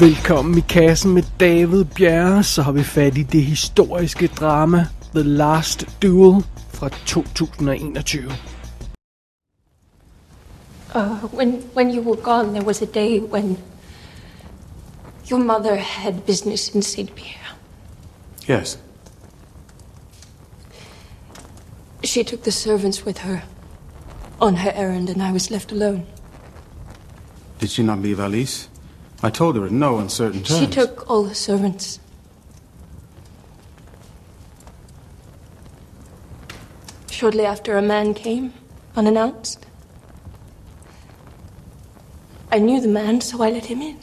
Velkommen i kassen med David Bjerre, så har vi fat i det historiske drama The Last Duel fra 2021. Uh, when when you were gone, there was a day when your mother had business in Saint Pierre. Yes. She took the servants with her on her errand, and I was left alone. Did she not leave Alice? I told her in no uncertain terms. She took all the servants. Shortly after, a man came, unannounced. I knew the man, so I let him in.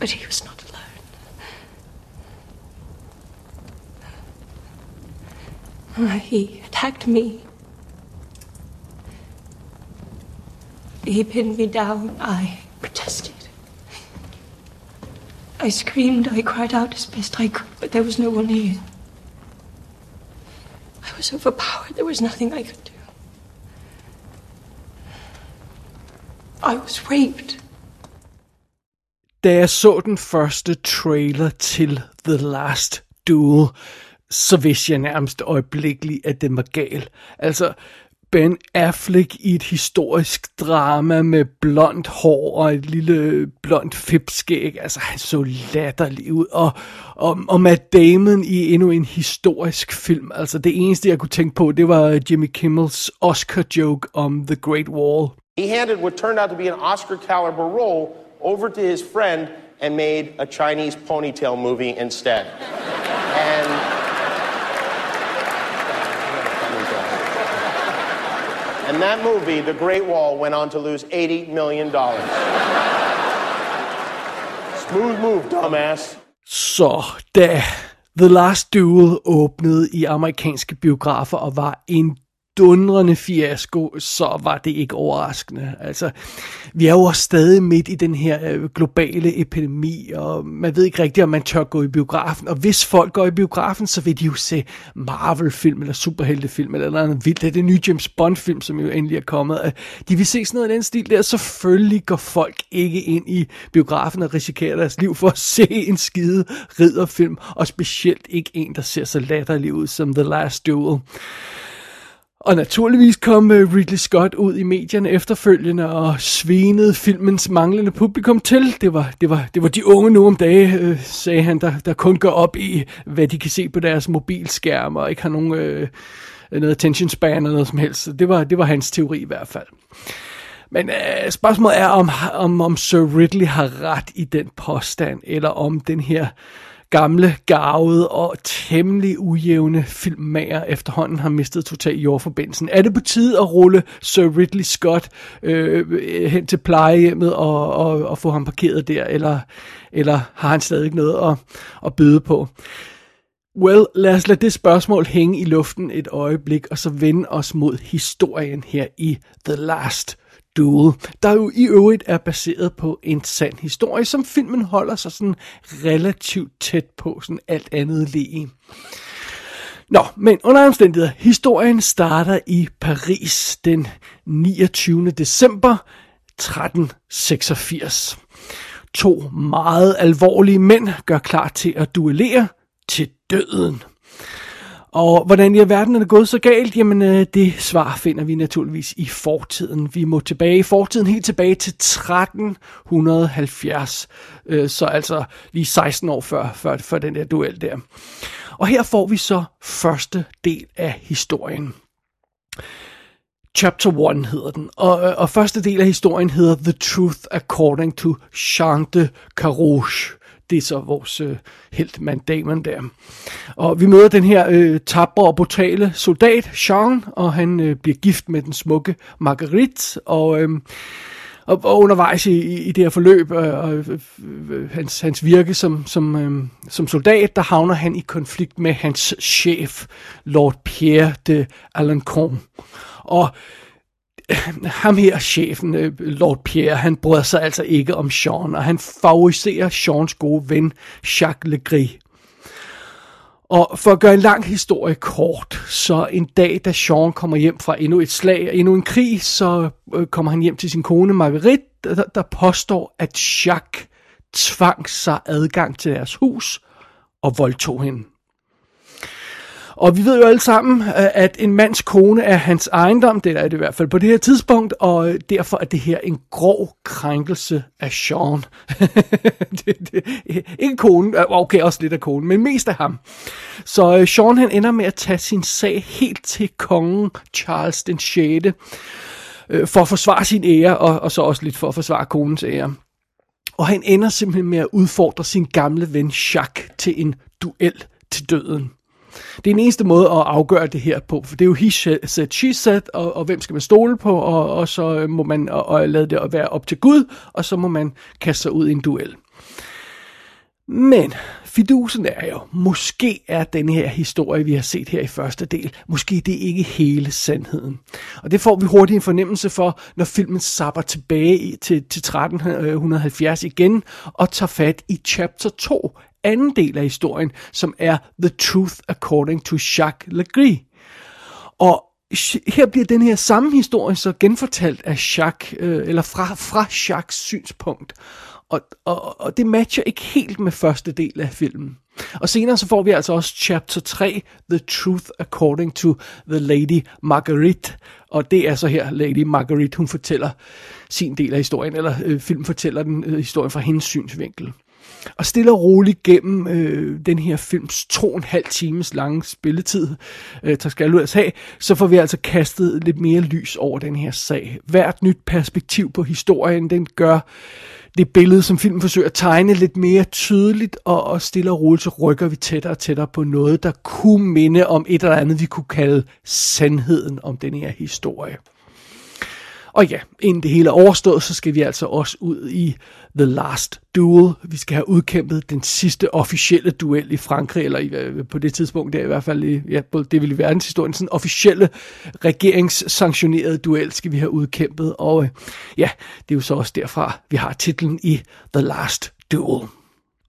But he was not alone. Uh, he attacked me. He pinned me down. I protested. I screamed, I cried out as best I could, but there was no one near. I was overpowered. There was nothing I could do. I was raped. Da jeg så den første trailer til The Last Duel, så vidste jeg nærmest øjeblikkeligt, at den var gal. Altså, Ben Affleck i et historisk drama med blondt hår og et lille blondt fipskæg. Altså, han så latterlig ud. Og, og, og Matt Damon i endnu en historisk film. Altså, det eneste, jeg kunne tænke på, det var Jimmy Kimmels Oscar-joke om The Great Wall. He handed what turned out to be an Oscar caliber role over to his friend and made a Chinese ponytail movie instead. and And that movie, The Great Wall, went on to lose $80 million. Smooth move, dumbass. Så da The Last Duel åbnede i amerikanske biografer og var en dundrende fiasko, så var det ikke overraskende. Altså, vi er jo også stadig midt i den her øh, globale epidemi, og man ved ikke rigtigt, om man tør gå i biografen. Og hvis folk går i biografen, så vil de jo se Marvel-film, eller superheltefilm, eller noget vildt. Det er det nye James Bond-film, som jo endelig er kommet. Øh, de vil se sådan noget i den stil der. Selvfølgelig går folk ikke ind i biografen og risikerer deres liv for at se en skide ridderfilm, og specielt ikke en, der ser så latterlig ud som The Last Duel. Og naturligvis kom øh, Ridley Scott ud i medierne efterfølgende og svinede filmens manglende publikum til. Det var, det var, det var de unge nu om dage, øh, sagde han, der, der kun går op i, hvad de kan se på deres mobilskærm og ikke har nogen øh, noget attention span eller noget som helst. Det var, det var hans teori i hvert fald. Men øh, spørgsmålet er, om, om, om Sir Ridley har ret i den påstand, eller om den her gamle, gavede og temmelig ujævne filmmager efterhånden har mistet totalt jordforbindelsen. Er det på tide at rulle Sir Ridley Scott øh, hen til plejehjemmet og, og, og få ham parkeret der, eller, eller har han stadig noget at, at byde på? Well, lad os lade det spørgsmål hænge i luften et øjeblik, og så vende os mod historien her i The Last Duel, der jo i øvrigt er baseret på en sand historie, som filmen holder sig sådan relativt tæt på, sådan alt andet lige. Nå, men under omstændigheder, historien starter i Paris den 29. december 1386. To meget alvorlige mænd gør klar til at duellere til døden. Og hvordan i verden er det gået så galt? Jamen, øh, det svar finder vi naturligvis i fortiden. Vi må tilbage i fortiden, helt tilbage til 1370. Øh, så altså lige 16 år før, før, før den der duel der. Og her får vi så første del af historien. Chapter 1 hedder den, og, øh, og første del af historien hedder The Truth According to Jean de Carouge det er så vores øh, helt mandamen der. Og vi møder den her øh, tabre og brutale soldat, Jean, og han øh, bliver gift med den smukke Marguerite, og... Øh, og, og undervejs i, i det her forløb øh, og øh, øh, øh, hans, hans virke som, som, øh, som soldat, der havner han i konflikt med hans chef, Lord Pierre de Alencon. Og ham her, chefen, øh, Lord Pierre, han bryder sig altså ikke om Sean, og han favoriserer Seans gode ven, Jacques Legris. Og for at gøre en lang historie kort, så en dag, da Sean kommer hjem fra endnu et slag og endnu en krig, så øh, kommer han hjem til sin kone Marguerite, der, der påstår, at Jacques tvang sig adgang til deres hus og voldtog hende. Og vi ved jo alle sammen, øh, at en mands kone er hans ejendom, det er det i hvert fald på det her tidspunkt, og øh, derfor er det her en grov krænkelse af Sean. det, det, ikke kone, øh, okay, også lidt af konen, men mest af ham. Så Sean han ender med at tage sin sag helt til kongen Charles den 6. For at forsvare sin ære, og, og så også lidt for at forsvare konens ære. Og han ender simpelthen med at udfordre sin gamle ven Jacques til en duel til døden. Det er den eneste måde at afgøre det her på, for det er jo he said, she said, og, og hvem skal man stole på, og, og så må man og, og lade det være op til Gud, og så må man kaste sig ud i en duel. Men fidusen er jo, måske er den her historie, vi har set her i første del, måske det er ikke hele sandheden. Og det får vi hurtigt en fornemmelse for, når filmen sapper tilbage til, til 1370 igen og tager fat i chapter 2, anden del af historien, som er The Truth According to Jacques Legris. Og her bliver den her samme historie så genfortalt af Jacques, øh, eller fra, fra Jacques synspunkt. Og, og, og det matcher ikke helt med første del af filmen. Og senere så får vi altså også chapter 3, The Truth According to the Lady Marguerite. Og det er så her Lady Marguerite, hun fortæller sin del af historien, eller øh, filmen fortæller den øh, historien fra hendes synsvinkel. Og stille og roligt gennem øh, den her films to og en halv times lange spilletid, øh, der skal ud have, så får vi altså kastet lidt mere lys over den her sag. Hvert nyt perspektiv på historien, den gør det billede, som filmen forsøger at tegne lidt mere tydeligt, og, og stille og roligt, så rykker vi tættere og tættere på noget, der kunne minde om et eller andet, vi kunne kalde sandheden om den her historie. Og ja, inden det hele er overstået, så skal vi altså også ud i The Last Duel. Vi skal have udkæmpet den sidste officielle duel i Frankrig, eller i, øh, på det tidspunkt der i hvert fald, i, ja, det vil i verdenshistorien, sådan officielle regeringssanktionerede duel skal vi have udkæmpet. Og øh, ja, det er jo så også derfra, vi har titlen i The Last Duel.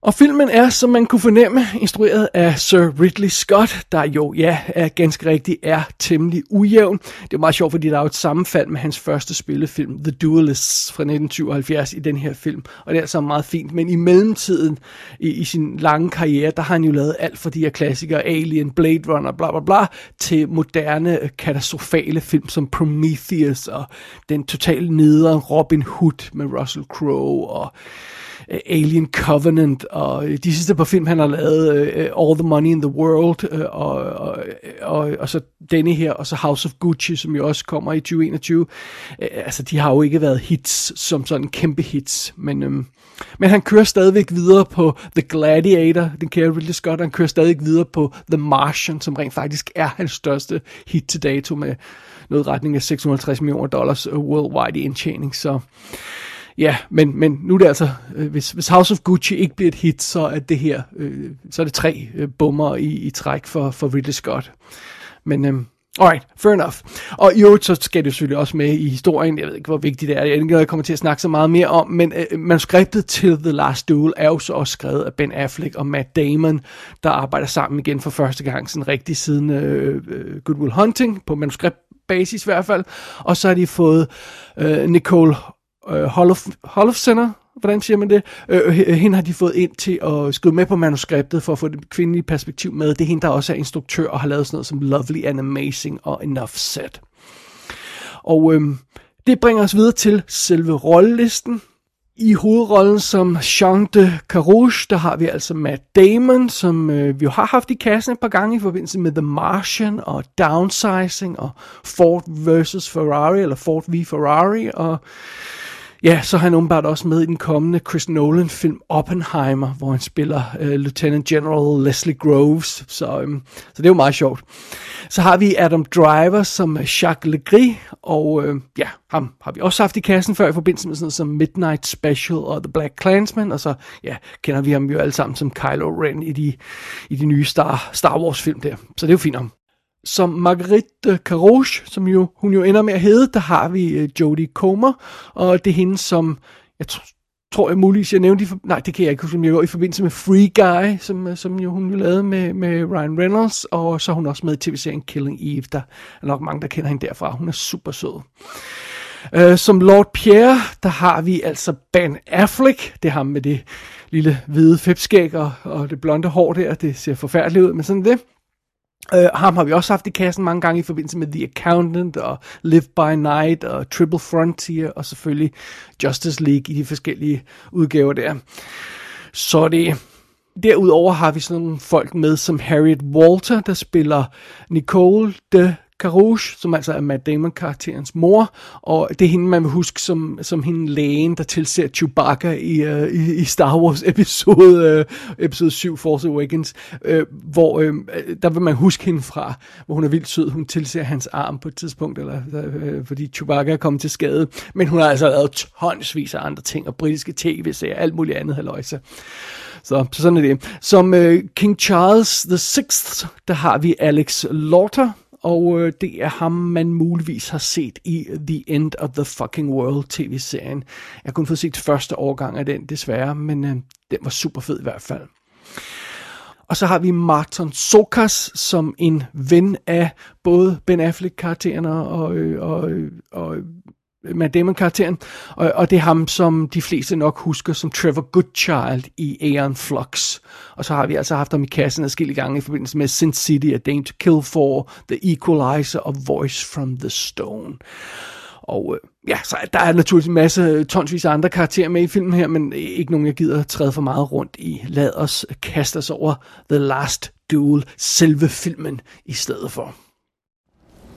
Og filmen er, som man kunne fornemme, instrueret af Sir Ridley Scott, der jo, ja, er ganske rigtigt er temmelig ujævn. Det er meget sjovt, fordi der er jo et sammenfald med hans første spillefilm, The Duelists fra 1977 i den her film. Og det er altså meget fint, men i mellemtiden, i, i sin lange karriere, der har han jo lavet alt fra de her klassikere, Alien, Blade Runner, bla bla bla, til moderne katastrofale film som Prometheus og den totalt nedre Robin Hood med Russell Crowe og Alien Covenant, og øh, de sidste par film, han har lavet, uh, All the Money in the World, uh, og, og, og, og så denne her, og så House of Gucci, som jo også kommer i 2021. Uh, altså, de har jo ikke været hits som sådan kæmpe hits, men... Um, men han kører stadigvæk videre på The Gladiator, den kære Ridley Scott, han kører stadigvæk videre på The Martian, som rent faktisk er hans største hit til dato med noget retning af 650 millioner dollars worldwide i indtjening, så Ja, men, men nu er det altså, øh, hvis, hvis House of Gucci ikke bliver et hit, så er det her, øh, så er det tre øh, bummer i, i træk for, for Ridley Scott. Men øh, Alright, fair enough. Og i øvrigt så skal det selvfølgelig også med i historien. Jeg ved ikke, hvor vigtigt det er. Jeg, ikke, jeg kommer til at snakke så meget mere om, men øh, øh, manuskriptet til The Last Duel er jo så også skrevet af Ben Affleck og Matt Damon, der arbejder sammen igen for første gang sådan rigtig siden øh, øh Good Will Hunting, på manuskriptbasis i hvert fald. Og så har de fået øh, Nicole øh, Holof, Center, hvordan siger man det? Øh, øh hende har de fået ind til at skrive med på manuskriptet for at få det kvindelige perspektiv med. Det er hende, der også er instruktør og har lavet sådan noget som Lovely and Amazing og Enough Said. Og øh, det bringer os videre til selve rollelisten. I hovedrollen som Jean de Carouche, der har vi altså Matt Damon, som øh, vi jo har haft i kassen et par gange i forbindelse med The Martian og Downsizing og Ford vs. Ferrari, eller Ford v Ferrari, og Ja, så er han åbenbart også med i den kommende Chris Nolan-film Oppenheimer, hvor han spiller øh, Lieutenant General Leslie Groves. Så, øhm, så det er jo meget sjovt. Så har vi Adam Driver som Jacques Legris, og øh, ja, ham har vi også haft i kassen før i forbindelse med sådan noget som Midnight Special og The Black Clansman, og så ja, kender vi ham jo alle sammen som Kylo Ren i de, i de nye Star, Star Wars-film der. Så det er jo fint om som Marguerite Carouche, som jo, hun jo ender med at hedde, der har vi øh, Jodie Comer, og det er hende, som jeg tror jeg muligvis, jeg nævnte, i, nej, det kan jeg ikke huske, jeg i forbindelse med Free Guy, som, øh, som jo hun jo lavede med, med Ryan Reynolds, og så er hun også med i tv-serien Killing Eve, der er nok mange, der kender hende derfra. Hun er super sød. Uh, som Lord Pierre, der har vi altså Ben Affleck. Det er ham med det lille hvide fedtskæg og, og det blonde hår der. Det ser forfærdeligt ud, men sådan det. Uh, ham har vi også haft i kassen mange gange i forbindelse med The Accountant og Live by Night og Triple Frontier og selvfølgelig Justice League i de forskellige udgaver der. Så det Derudover har vi sådan nogle folk med som Harriet Walter, der spiller Nicole de Carouche, som altså er Matt Damon-karakterens mor, og det er hende, man vil huske som, som hende lægen, der tilser Chewbacca i, uh, i, i Star Wars episode, uh, episode 7, Force Awakens, uh, hvor uh, der vil man huske hende fra, hvor hun er vildt sød, hun tilser hans arm på et tidspunkt, eller, uh, fordi Chewbacca er kommet til skade, men hun har altså lavet tonsvis af andre ting, og britiske tv-serier, alt muligt andet haløjse. Så, så sådan er det. Som uh, King Charles the 6th, der har vi Alex Lauter, og øh, det er ham, man muligvis har set i The End of the Fucking World tv-serien. Jeg kunne få set første årgang af den, desværre, men øh, den var super fed i hvert fald. Og så har vi Martin Sokas som en ven af både Ben Affleck-karakteren og, øh, og, øh, og, og Matt Damon-karakteren, og, og det er ham, som de fleste nok husker som Trevor Goodchild i Aeon Flux. Og så har vi altså haft ham i kassen adskillige gange i forbindelse med Sin City, A Dame to Kill For, The Equalizer og Voice from the Stone. Og øh, ja, så der er naturligvis en masse øh, tonsvis af andre karakterer med i filmen her, men øh, ikke nogen, jeg gider træde for meget rundt i. Lad os kaste os over The Last Duel, selve filmen, i stedet for.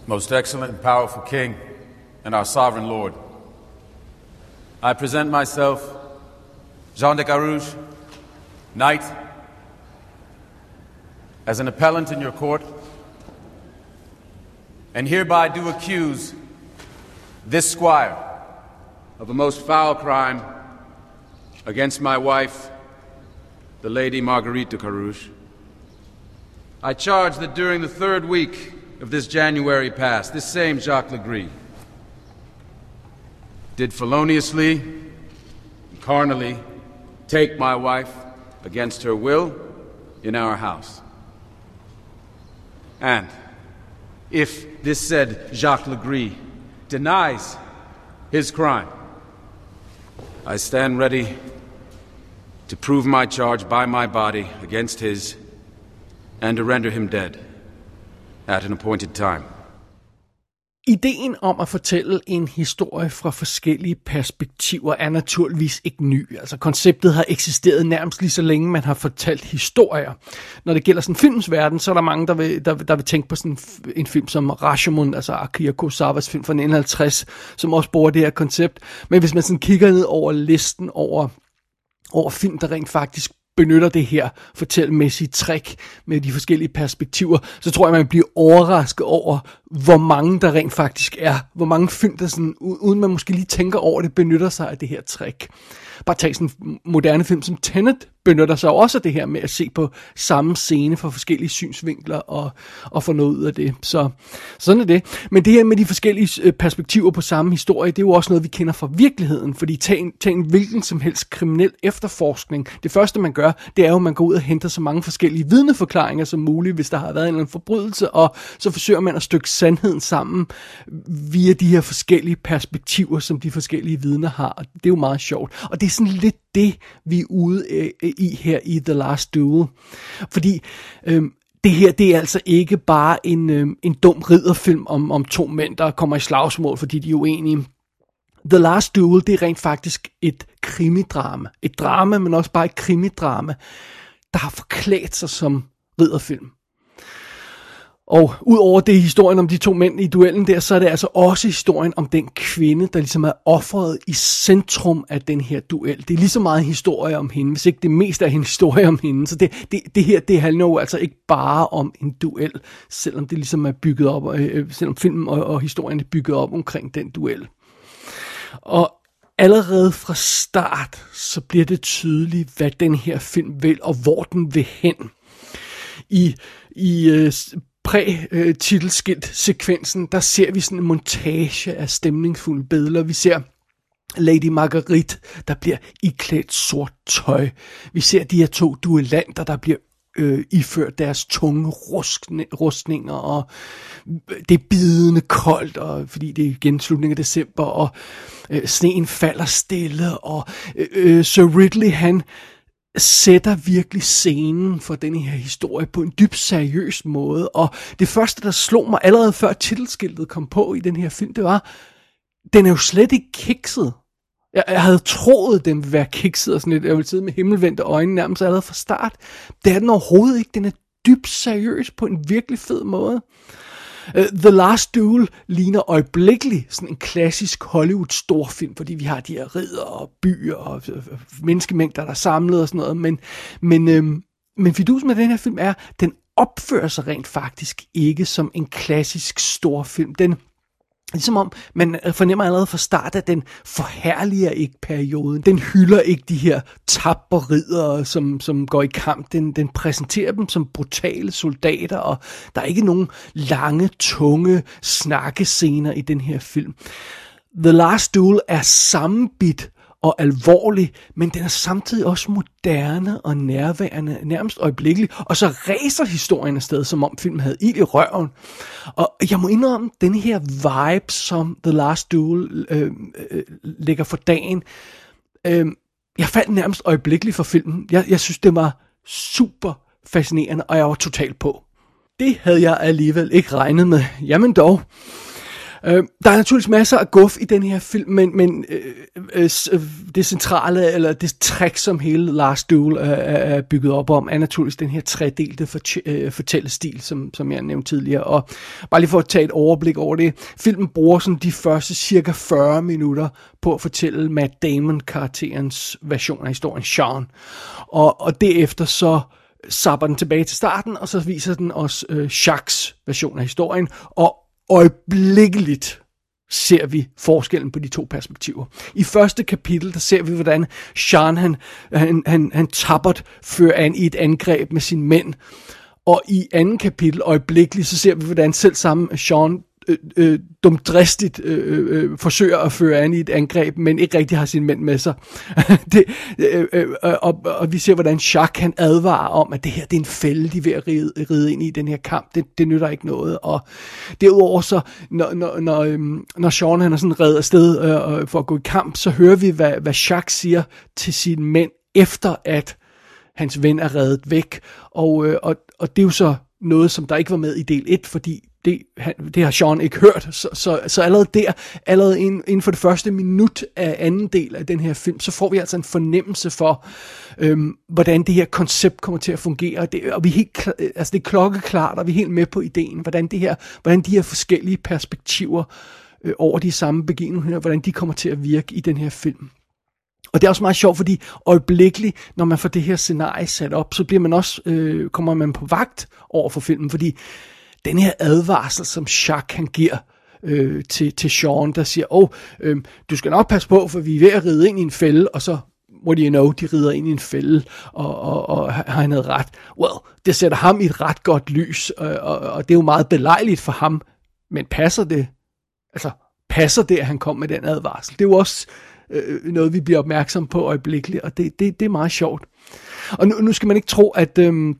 Most excellent and powerful king. And our sovereign Lord. I present myself, Jean de Carouge, knight, as an appellant in your court, and hereby do accuse this squire of a most foul crime against my wife, the Lady Marguerite de Carouge. I charge that during the third week of this January past, this same Jacques Legris did feloniously and carnally take my wife against her will in our house. And if this said Jacques Legris denies his crime, I stand ready to prove my charge by my body against his and to render him dead at an appointed time. Ideen om at fortælle en historie fra forskellige perspektiver er naturligvis ikke ny. Altså konceptet har eksisteret nærmest lige så længe man har fortalt historier. Når det gælder sådan films verden, så er der mange, der vil, der, der vil tænke på sådan en film som Rashomon, altså Akira Kurosawas film fra 1950, som også bruger det her koncept. Men hvis man sådan kigger ned over listen over over film, der rent faktisk benytter det her fortællemæssige trick med de forskellige perspektiver, så tror jeg, man bliver overrasket over, hvor mange der rent faktisk er. Hvor mange film, der sådan, uden man måske lige tænker over det, benytter sig af det her trick. Bare tag sådan en moderne film som Tenet, benytter sig også af det her med at se på samme scene fra forskellige synsvinkler og, og få noget ud af det. Så sådan er det. Men det her med de forskellige øh, perspektiver på samme historie, det er jo også noget, vi kender fra virkeligheden. Fordi tag en, tag en hvilken som helst kriminel efterforskning. Det første, man gør, det er jo, at man går ud og henter så mange forskellige vidneforklaringer som muligt, hvis der har været en eller anden forbrydelse, og så forsøger man at stykke sandheden sammen via de her forskellige perspektiver, som de forskellige vidner har. Og det er jo meget sjovt. Og det er sådan lidt det, vi er ude øh, i her i The Last Duel. Fordi øh, det her, det er altså ikke bare en, øh, en dum ridderfilm om, om to mænd, der kommer i slagsmål, fordi de er uenige. The Last Duel, det er rent faktisk et krimidrama. Et drama, men også bare et krimidrama, der har forklædt sig som ridderfilm. Og udover det historien om de to mænd i duellen der, så er det altså også historien om den kvinde, der ligesom er offeret i centrum af den her duel. Det er lige så meget historie om hende, hvis ikke det meste er en historie om hende. Så det, det, det her, det handler jo altså ikke bare om en duel, selvom det ligesom er bygget op, øh, øh selvom filmen og, og historien er bygget op omkring den duel. Og allerede fra start, så bliver det tydeligt, hvad den her film vil, og hvor den vil hen. I, i øh, præ-titelskilt-sekvensen, der ser vi sådan en montage af stemningsfulde billeder. Vi ser Lady Marguerite, der bliver iklædt sort tøj. Vi ser de her to duellanter, der bliver øh, iført deres tunge ruskne, rustninger, og det er bidende koldt, og, fordi det er igen slutningen af december, og øh, sneen falder stille, og øh, øh Sir Ridley, han sætter virkelig scenen for den her historie på en dybt seriøs måde, og det første, der slog mig allerede før titelskiltet kom på i den her film, det var, den er jo slet ikke kikset. Jeg, jeg havde troet, den ville være kikset og sådan lidt. Jeg ville sidde med himmelvendte øjne nærmest allerede fra start. Det er den overhovedet ikke. Den er dybt seriøs på en virkelig fed måde. Uh, The Last Duel ligner øjeblikkeligt sådan en klassisk Hollywood storfilm, fordi vi har de her ridder og byer og øh, øh, menneskemængder, der er samlet og sådan noget. Men, men, øhm, men fidusen med den her film er, den opfører sig rent faktisk ikke som en klassisk storfilm. Den, Ligesom om man fornemmer allerede fra start, at den forherliger ikke perioden. Den hylder ikke de her tapper som, som går i kamp. Den, den præsenterer dem som brutale soldater, og der er ikke nogen lange, tunge snakkescener i den her film. The Last Duel er sammenbit og alvorlig, men den er samtidig også moderne og nærværende, nærmest øjeblikkelig, og så ræser historien afsted, som om filmen havde ild i røven. Og jeg må indrømme, den her vibe, som The Last Duel øh, øh, lægger for dagen, øh, jeg faldt nærmest øjeblikkeligt for filmen. Jeg, jeg synes, det var super fascinerende, og jeg var totalt på. Det havde jeg alligevel ikke regnet med. Jamen dog. Øh, der er naturligvis masser af guf i den her film, men, men øh, øh, øh det centrale, eller det træk, som hele Last Duel øh, er, er bygget op om, er naturligvis den her tredelte fort- øh, fortællestil, som, som jeg nævnte tidligere. Og bare lige for at tage et overblik over det, filmen bruger sådan de første cirka 40 minutter på at fortælle Matt Damon-karakterens version af historien, Sean. Og, og derefter så sapper den tilbage til starten, og så viser den os øh, Jacques version af historien, og øjeblikkeligt ser vi forskellen på de to perspektiver. I første kapitel, der ser vi, hvordan Sean, han, han, han, han tappert fører an i et angreb med sine mænd. Og i anden kapitel, øjeblikkeligt, så ser vi, hvordan selv sammen Sean Øh, øh, dumdristigt øh, øh, øh, forsøger at føre an i et angreb, men ikke rigtig har sine mænd med sig. det, øh, øh, øh, og, og vi ser, hvordan Jacques kan advare om, at det her det er en fælde, de er ved at ride, ride ind i den her kamp. Det, det nytter ikke noget. Og derudover så, når, når, når, øh, når Sean han er sådan reddet afsted øh, for at gå i kamp, så hører vi, hvad, hvad Jacques siger til sine mænd, efter at hans ven er reddet væk. Og, øh, og, og det er jo så noget, som der ikke var med i del 1, fordi det, han, det har Sean ikke hørt, så, så, så allerede der, allerede inden, for det første minut af anden del af den her film, så får vi altså en fornemmelse for, øhm, hvordan det her koncept kommer til at fungere, det, og vi er helt, øh, altså det er klokkeklart, og vi er helt med på ideen, hvordan, det her, hvordan de her forskellige perspektiver øh, over de samme begivenheder, hvordan de kommer til at virke i den her film. Og det er også meget sjovt, fordi øjeblikkeligt, når man får det her scenarie sat op, så bliver man også, øh, kommer man på vagt over for filmen, fordi den her advarsel, som Jacques han giver øh, til, til Sean, der siger, åh, oh, øh, du skal nok passe på, for vi er ved at ride ind i en fælde, og så what do you know, de rider ind i en fælde, og, og, og har han havde ret. Well, det sætter ham i et ret godt lys, og, og, og det er jo meget belejligt for ham, men passer det? Altså, passer det, at han kom med den advarsel? Det er jo også øh, noget, vi bliver opmærksom på øjeblikkeligt, og det, det, det er meget sjovt. Og nu, nu skal man ikke tro, at... Øh,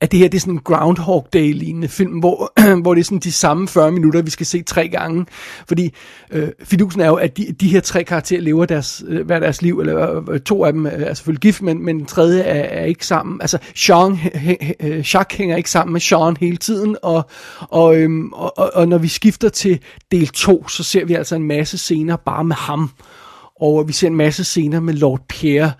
at det her det er sådan en Groundhog Day-lignende film, hvor, hvor det er sådan de samme 40 minutter, vi skal se tre gange. Fordi øh, fidusen er jo, at de, de her tre karakterer lever deres, øh, hver deres liv, eller øh, øh to af dem er selvfølgelig gift, men, men den tredje er, er ikke sammen. Altså, Sean, Jacques øh, hænger ikke sammen med Sean hele tiden, og, og, øhm, og, og, og når vi skifter til del 2, så ser vi altså en masse scener bare med ham. Og vi ser en masse scener med Lord Pierre,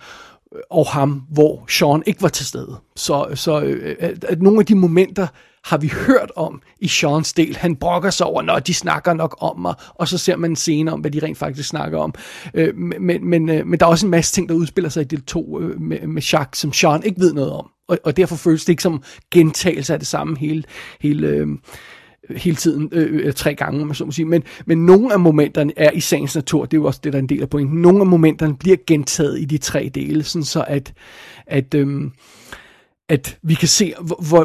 og ham, hvor Sean ikke var til stede. Så, så øh, at, at nogle af de momenter har vi hørt om i Seans del. Han brokker sig over, når de snakker nok om mig, og så ser man en scene om, hvad de rent faktisk snakker om. Øh, men, men, øh, men der er også en masse ting, der udspiller sig i del 2 øh, med, med Jacques, som Sean ikke ved noget om. Og, og derfor føles det ikke som gentagelse af det samme hele, hele øh, hele tiden, øh, øh, øh tre gange, man så må sige. Men, men nogle af momenterne er i sagens natur, det er jo også det, der er en del af pointen, nogle af momenterne bliver gentaget i de tre dele, sådan så at, at, øh, at vi kan se,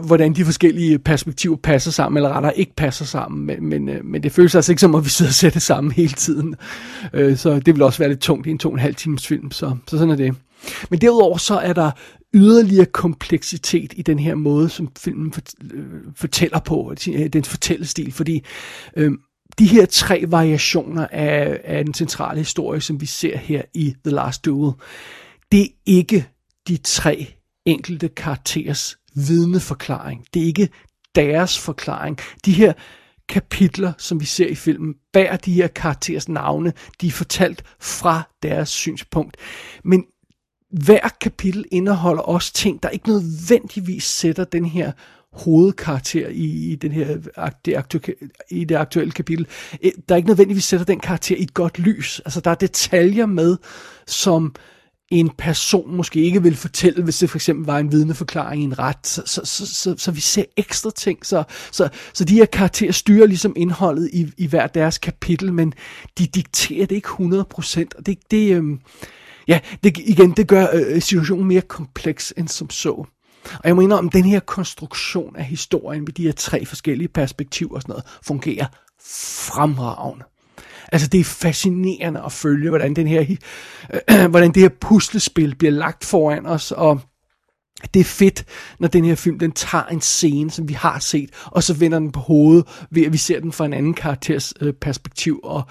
hvordan de forskellige perspektiver passer sammen, eller rettere ikke passer sammen, men, men, øh, men det føles altså ikke som, at vi sidder og ser det sammen hele tiden. Øh, så det vil også være lidt tungt i en to og en halv times film, så, så sådan er det. Men derudover så er der yderligere kompleksitet i den her måde, som filmen øh, fortæller på, øh, dens den fortællestil, fordi øh, de her tre variationer af, af den centrale historie, som vi ser her i The Last Duel, det er ikke de tre enkelte karakterers vidneforklaring. Det er ikke deres forklaring. De her kapitler, som vi ser i filmen, bærer de her karakterers navne. De er fortalt fra deres synspunkt. Men hver kapitel indeholder også ting, der ikke nødvendigvis sætter den her hovedkarakter i, i, den her, det aktu- i det aktuelle kapitel, eh, der ikke nødvendigvis sætter den karakter i et godt lys. Altså der er detaljer med, som en person måske ikke vil fortælle, hvis det for eksempel var en vidneforklaring i en ret. Så, så, så, så, så vi ser ekstra ting. Så, så, så de her karakterer styrer ligesom indholdet i, i hver deres kapitel, men de dikterer det ikke 100%. Og det, det, øhm, ja, det, igen, det gør øh, situationen mere kompleks end som så. Og jeg mener, om den her konstruktion af historien med de her tre forskellige perspektiver og sådan noget, fungerer fremragende. Altså det er fascinerende at følge, hvordan, den her, øh, hvordan det her puslespil bliver lagt foran os, og det er fedt, når den her film, den tager en scene, som vi har set, og så vender den på hovedet, ved at vi ser den fra en anden karakters øh, perspektiv, og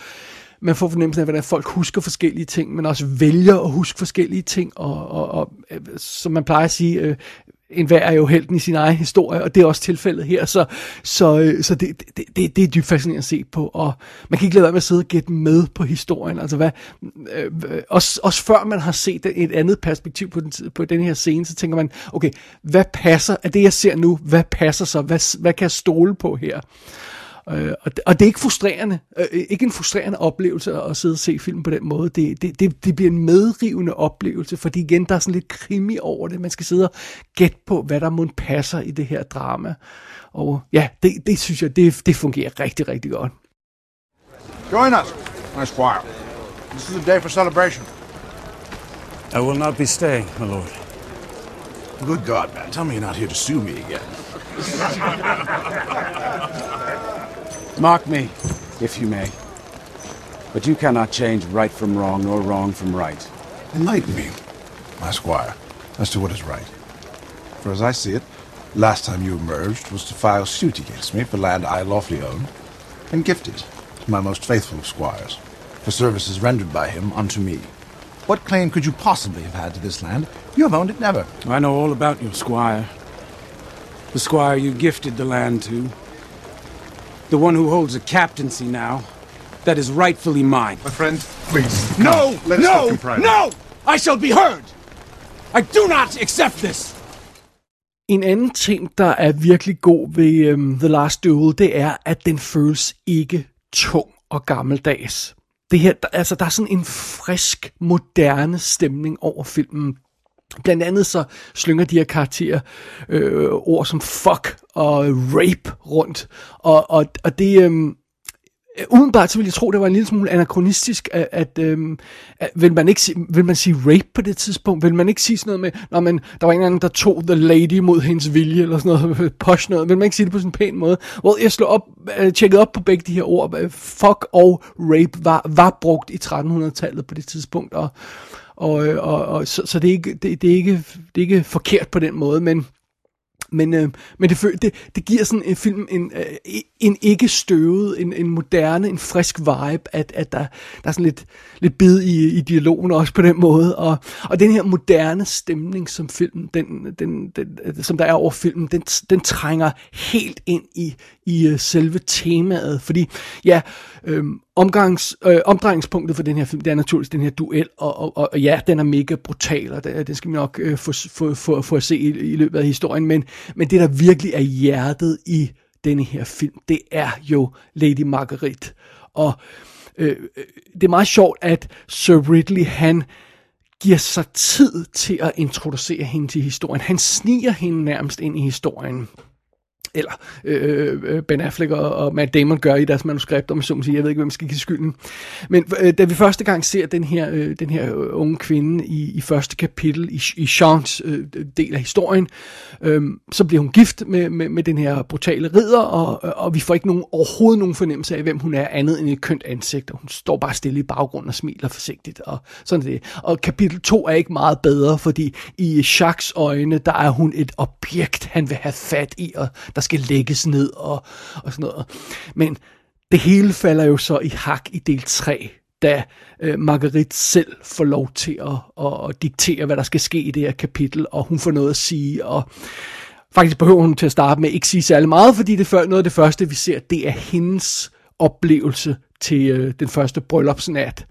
man får fornemmelsen af, hvordan folk husker forskellige ting, men også vælger at huske forskellige ting, og, og, og som man plejer at sige, øh, enhver er jo helten i sin egen historie, og det er også tilfældet her, så, så, øh, så det, det, det, det er dybt fascinerende at se på, og man kan ikke lade være med at sidde og gætte med på historien, altså hvad, øh, også, også før man har set et andet perspektiv på den, på den her scene, så tænker man, okay, hvad passer, af det jeg ser nu, hvad passer så, hvad, hvad kan jeg stole på her? Øh, og, det, og det er ikke frustrerende, øh, ikke en frustrerende oplevelse at sidde og se film på den måde. Det, det, det, det bliver en medrivende oplevelse, fordi igen, der er sådan lidt krimi over det. Man skal sidde og gætte på, hvad der må passer i det her drama. Og ja, det, det synes jeg, det, det fungerer rigtig, rigtig godt. Join us, my squire. This is a day for celebration. I will not be staying, my lord. Good God, man. Tell me you're not here to sue me again. Mock me, if you may. But you cannot change right from wrong, nor wrong from right. Enlighten me, my squire, as to what is right. For as I see it, last time you emerged was to file suit against me for land I lawfully own, and gifted to my most faithful of squires, for services rendered by him unto me. What claim could you possibly have had to this land? You have owned it never. I know all about your squire. The squire you gifted the land to, the one who holds a captaincy now, that is rightfully mine. My friend, please. No! Let us no! talk in private. No! I shall be heard! I do not accept this! En anden ting, der er virkelig god ved um, The Last Duel, det er, at den føles ikke tung og gammeldags. Det her, der, altså, der er sådan en frisk, moderne stemning over filmen. Blandt andet så slynger de her karakterer øh, ord som fuck og rape rundt. Og, og, og det... Øh, Udenbart så vil jeg tro, det var en lille smule anachronistisk, at, at, øhm, at vil, man ikke sige, vil man sige rape på det tidspunkt? Vil man ikke sige sådan noget med, når man, der var en anden, der tog the lady mod hendes vilje, eller sådan noget, posh noget, vil man ikke sige det på sådan en pæn måde? Well, jeg slog op, uh, tjekkede op på begge de her ord, fuck og rape var, var brugt i 1300-tallet på det tidspunkt, og, og, øh, og, og så, så det, er ikke, det, det, er ikke, det er ikke forkert på den måde, men men, øh, men det, det, det giver sådan en film en, øh, en ikke støvet, en, en moderne, en frisk vibe, at, at der, der er sådan lidt, lidt bid i, i dialogen også på den måde. Og, og den her moderne stemning, som filmen, den, den, den, øh, som der er over filmen, den, den trænger helt ind i, i selve temaet. Fordi ja, øh, omgangs, øh, omdrejningspunktet for den her film, det er naturligvis den her duel, og, og, og ja, den er mega brutal, og det, det skal vi nok øh, få, få, få, få at se i, i løbet af historien, men, men det, der virkelig er hjertet i denne her film, det er jo Lady Marguerite. Og øh, øh det er meget sjovt, at Sir Ridley, han giver sig tid til at introducere hende til historien. Han sniger hende nærmest ind i historien eller øh, øh, Ben Affleck og, og Matt Damon gør i deres manuskript, om så må sige. Jeg ved ikke, hvem skal give skylden. Men øh, da vi første gang ser den her, øh, den her øh, unge kvinde i, i første kapitel, i, i Seans øh, del af historien, øh, så bliver hun gift med, med, med den her brutale ridder, og, og vi får ikke nogen, overhovedet nogen fornemmelse af, hvem hun er, andet end et kønt ansigt, og hun står bare stille i baggrunden og smiler forsigtigt, og sådan det. Og kapitel 2 er ikke meget bedre, fordi i Jacques øjne, der er hun et objekt, han vil have fat i, og der skal lægges ned og, og sådan noget. Men det hele falder jo så i hak i del 3, da øh, Marguerite selv får lov til at, at, at diktere, hvad der skal ske i det her kapitel, og hun får noget at sige, og faktisk behøver hun til at starte med ikke sige særlig meget, fordi det noget af det første, vi ser, det er hendes oplevelse til øh, den første bryllupsnat.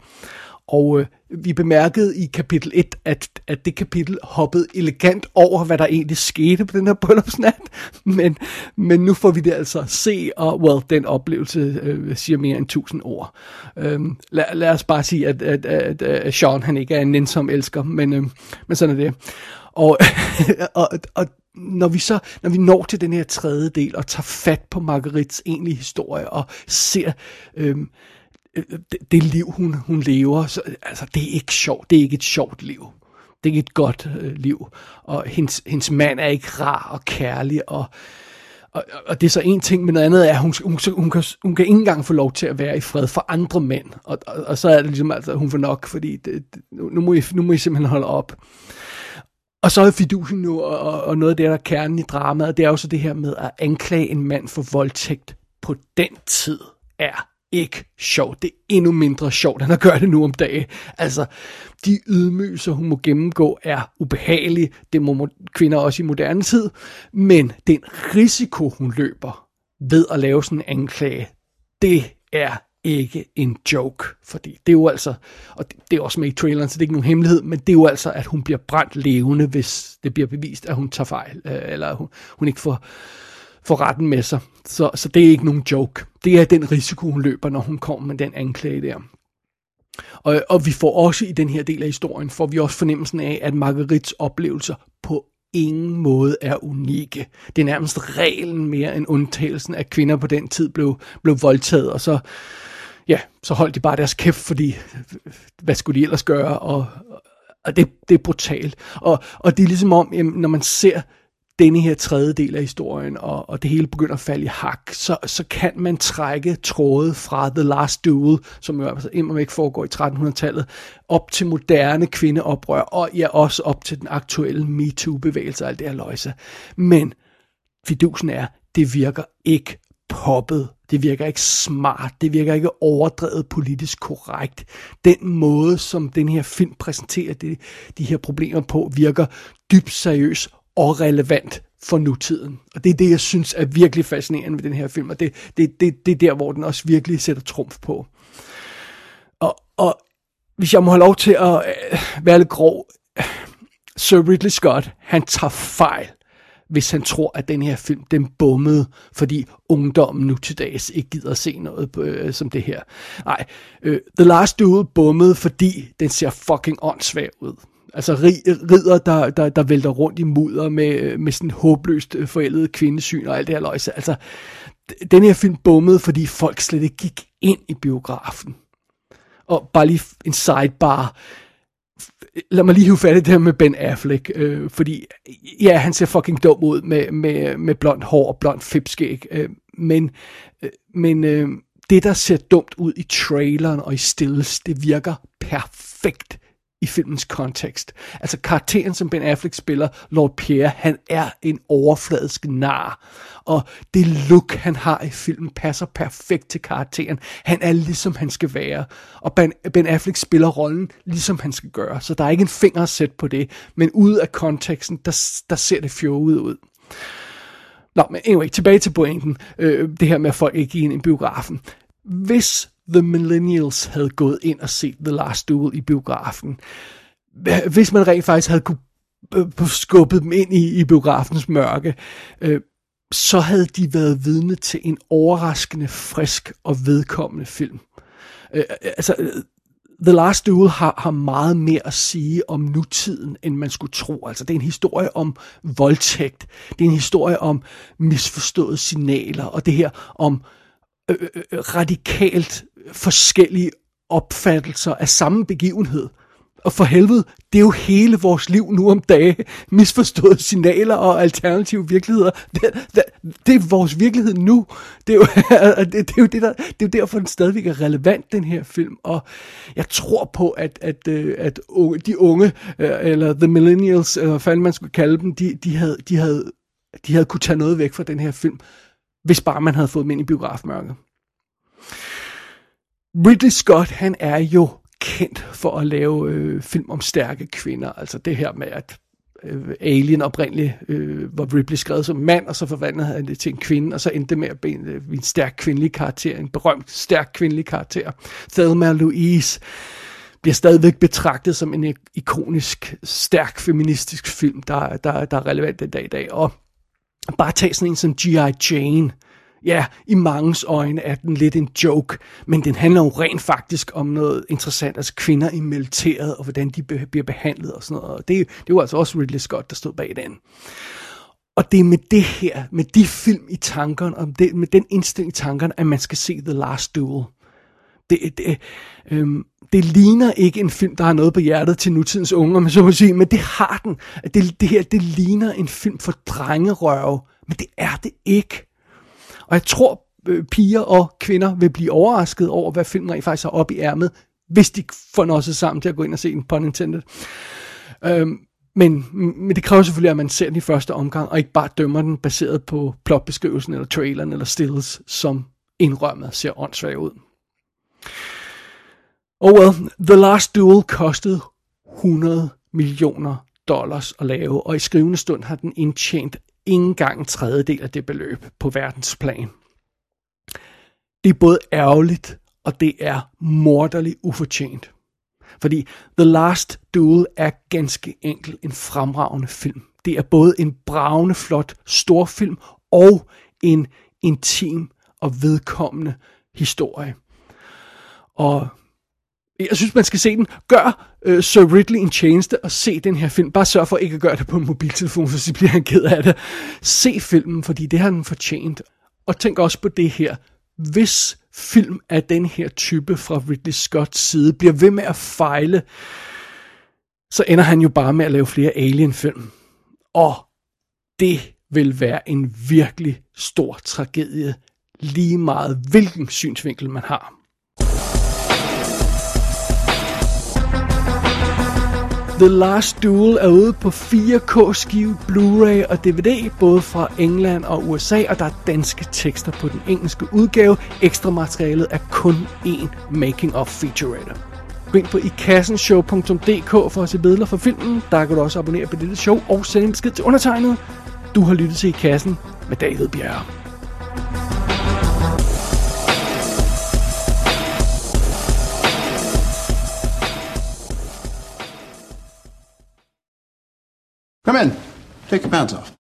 Og øh, vi bemærkede i kapitel 1, at, at det kapitel hoppede elegant over, hvad der egentlig skete på den her bryllupsnat. Men, men nu får vi det altså at se, og well, den oplevelse øh, siger mere end tusind ord. Øh, lad, lad os bare sige, at, at, at, at Sean han ikke er en nænsom elsker, men, øh, men sådan er det. Og, og, og når vi så når vi når til den her tredje del og tager fat på Marguerites egentlige historie og ser Øh, Øh, det, det liv, hun, hun lever, så, altså, det er ikke sjovt. Det er ikke et sjovt liv. Det er ikke et godt øh, liv. Og hendes, hendes mand er ikke rar og kærlig, og, og, og det er så en ting, men noget andet er, at hun, hun, hun, kan, hun kan ikke engang få lov til at være i fred for andre mænd. Og, og, og så er det ligesom, altså, hun får nok, fordi det, nu, må I, nu må I simpelthen holde op. Og så er fidusen nu, og, og noget af det, der er kernen i dramaet, det er jo så det her med at anklage en mand for voldtægt på den tid, er ikke sjovt. Det er endnu mindre sjovt, end at gøre det nu om dagen. Altså, de ydmygelser, hun må gennemgå, er ubehagelige. Det må kvinder også i moderne tid. Men den risiko, hun løber ved at lave sådan en anklage, det er ikke en joke, fordi det er jo altså, og det er også med i traileren, så det er ikke nogen hemmelighed, men det er jo altså, at hun bliver brændt levende, hvis det bliver bevist, at hun tager fejl, øh, eller hun, hun ikke får, får retten med sig. Så, så det er ikke nogen joke. Det er den risiko, hun løber, når hun kommer med den anklage der. Og, og vi får også i den her del af historien, får vi også fornemmelsen af, at Marguerites oplevelser på ingen måde er unikke. Det er nærmest reglen mere end undtagelsen, at kvinder på den tid blev, blev voldtaget, og så, ja, så holdt de bare deres kæft, fordi hvad skulle de ellers gøre? Og, og det, det er brutalt. Og, og det er ligesom om, jamen, når man ser denne her tredje del af historien, og, og det hele begynder at falde i hak, så, så kan man trække tråde fra The Last Duel, som jo altså imod ikke foregår i 1300-tallet, op til moderne kvindeoprør, og ja, også op til den aktuelle MeToo-bevægelse og alt det her løjse. Men fidusen er, det virker ikke poppet. Det virker ikke smart. Det virker ikke overdrevet politisk korrekt. Den måde, som den her film præsenterer det, de her problemer på, virker dybt seriøs og relevant for nutiden. Og det er det, jeg synes er virkelig fascinerende ved den her film, og det, det, det, det er der, hvor den også virkelig sætter trumf på. Og, og hvis jeg må have lov til at øh, være lidt grov, Sir Ridley Scott, han tager fejl, hvis han tror, at den her film, den bummede, fordi ungdommen nu til dags ikke gider at se noget øh, som det her. Nej, øh, The Last Duel bummede, fordi den ser fucking åndssvag ud. Altså ridder, der, der, der vælter rundt i mudder med, med sådan håbløst øh, forældet kvindesyn og alt det her løjse. Altså, den her film bummede, fordi folk slet ikke gik ind i biografen. Og bare lige en sidebar. Lad mig lige hive fat i det her med Ben Affleck, øh, fordi ja, han ser fucking dum ud med, med, med blond hår og blond fipskæg, øh, men, øh, men øh, det, der ser dumt ud i traileren og i stills, det virker perfekt i filmens kontekst. Altså karakteren, som Ben Affleck spiller, Lord Pierre, han er en overfladisk nar. Og det look, han har i filmen, passer perfekt til karakteren. Han er ligesom han skal være. Og Ben, ben Affleck spiller rollen, ligesom han skal gøre. Så der er ikke en finger at sætte på det. Men ude af konteksten, der, der ser det fjollet ud. Nå, men anyway, tilbage til pointen. Øh, det her med, at folk ikke gik ind i biografen. Hvis The Millennials havde gået ind og set The Last Duel i biografen, hvis man rent faktisk havde kunne øh, skubbet dem ind i, i biografens mørke, øh, så havde de været vidne til en overraskende frisk og vedkommende film. Øh, øh altså, øh, The Last Duel har, har meget mere at sige om nutiden, end man skulle tro. Altså, det er en historie om voldtægt. Det er en historie om misforståede signaler, og det her om øh, øh radikalt forskellige opfattelser af samme begivenhed. Og for helvede, det er jo hele vores liv nu om dage. Misforståede signaler og alternative virkeligheder. Det, det, det er vores virkelighed nu. Det er jo, det, det er jo, det der, det er jo derfor, den stadigvæk er relevant, den her film. Og jeg tror på, at, at, øh, at at de unge, øh, eller the millennials, eller hvad fanden man skulle kalde dem, de, de, havde, de, havde, de havde kunne tage noget væk fra den her film, hvis bare man havde fået dem ind i biografmørket. Ridley Scott, han er jo kendt for at lave øh, film om stærke kvinder. Altså det her med, at øh, Alien oprindeligt øh, var Ripley skrevet som mand, og så forvandlede han det til en kvinde, og så endte det med at blive en, øh, en stærk kvindelig karakter, en berømt stærk kvindelig karakter. Thelma Louise bliver stadigvæk betragtet som en ikonisk, stærk feministisk film, der, der, der er relevant den dag i dag. Og bare tag sådan en som G.I. Jane, ja, i mangens øjne er den lidt en joke, men den handler jo rent faktisk om noget interessant, altså kvinder i militæret, og hvordan de bliver behandlet og sådan noget. Og det, det var altså også Ridley Scott, der stod bag den. Og det er med det her, med de film i tankerne, og det, med den indstilling i tankerne, at man skal se The Last Duel. Det, det, øhm, det ligner ikke en film, der har noget på hjertet til nutidens unge, men så må sige, men det har den. Det, det her, det ligner en film for drengerøve, men det er det ikke. Og jeg tror, øh, piger og kvinder vil blive overrasket over, hvad filmen rent faktisk har op i ærmet, hvis de får noget sammen til at gå ind og se den, på Nintendo. Øhm, men, men det kræver selvfølgelig, at man ser den i første omgang, og ikke bare dømmer den baseret på plotbeskrivelsen, eller traileren, eller stills, som indrømmet ser åndssvagt ud. Oh well, The Last Duel kostede 100 millioner dollars at lave, og i skrivende stund har den indtjent ikke engang en tredjedel af det beløb på verdensplan. Det er både ærgerligt, og det er morderligt ufortjent. Fordi The Last Duel er ganske enkelt en fremragende film. Det er både en bravende flot storfilm og en intim og vedkommende historie. Og jeg synes, man skal se den. Gør øh, Sir Ridley en tjeneste og se den her film. Bare sørg for ikke at gøre det på en mobiltelefon, så bliver han ked af det. Se filmen, fordi det har den fortjent. Og tænk også på det her. Hvis film af den her type fra Ridley Scotts side bliver ved med at fejle, så ender han jo bare med at lave flere Alien-film. Og det vil være en virkelig stor tragedie, lige meget hvilken synsvinkel man har. The Last Duel er ude på 4K skive, Blu-ray og DVD, både fra England og USA, og der er danske tekster på den engelske udgave. Ekstra materialet er kun én making of featurette. Gå ind på ikassenshow.dk for at se billeder fra filmen. Der kan du også abonnere på dette show og sende en besked til undertegnet. Du har lyttet til I Kassen med David Bjerre. Come in. Take your pants off.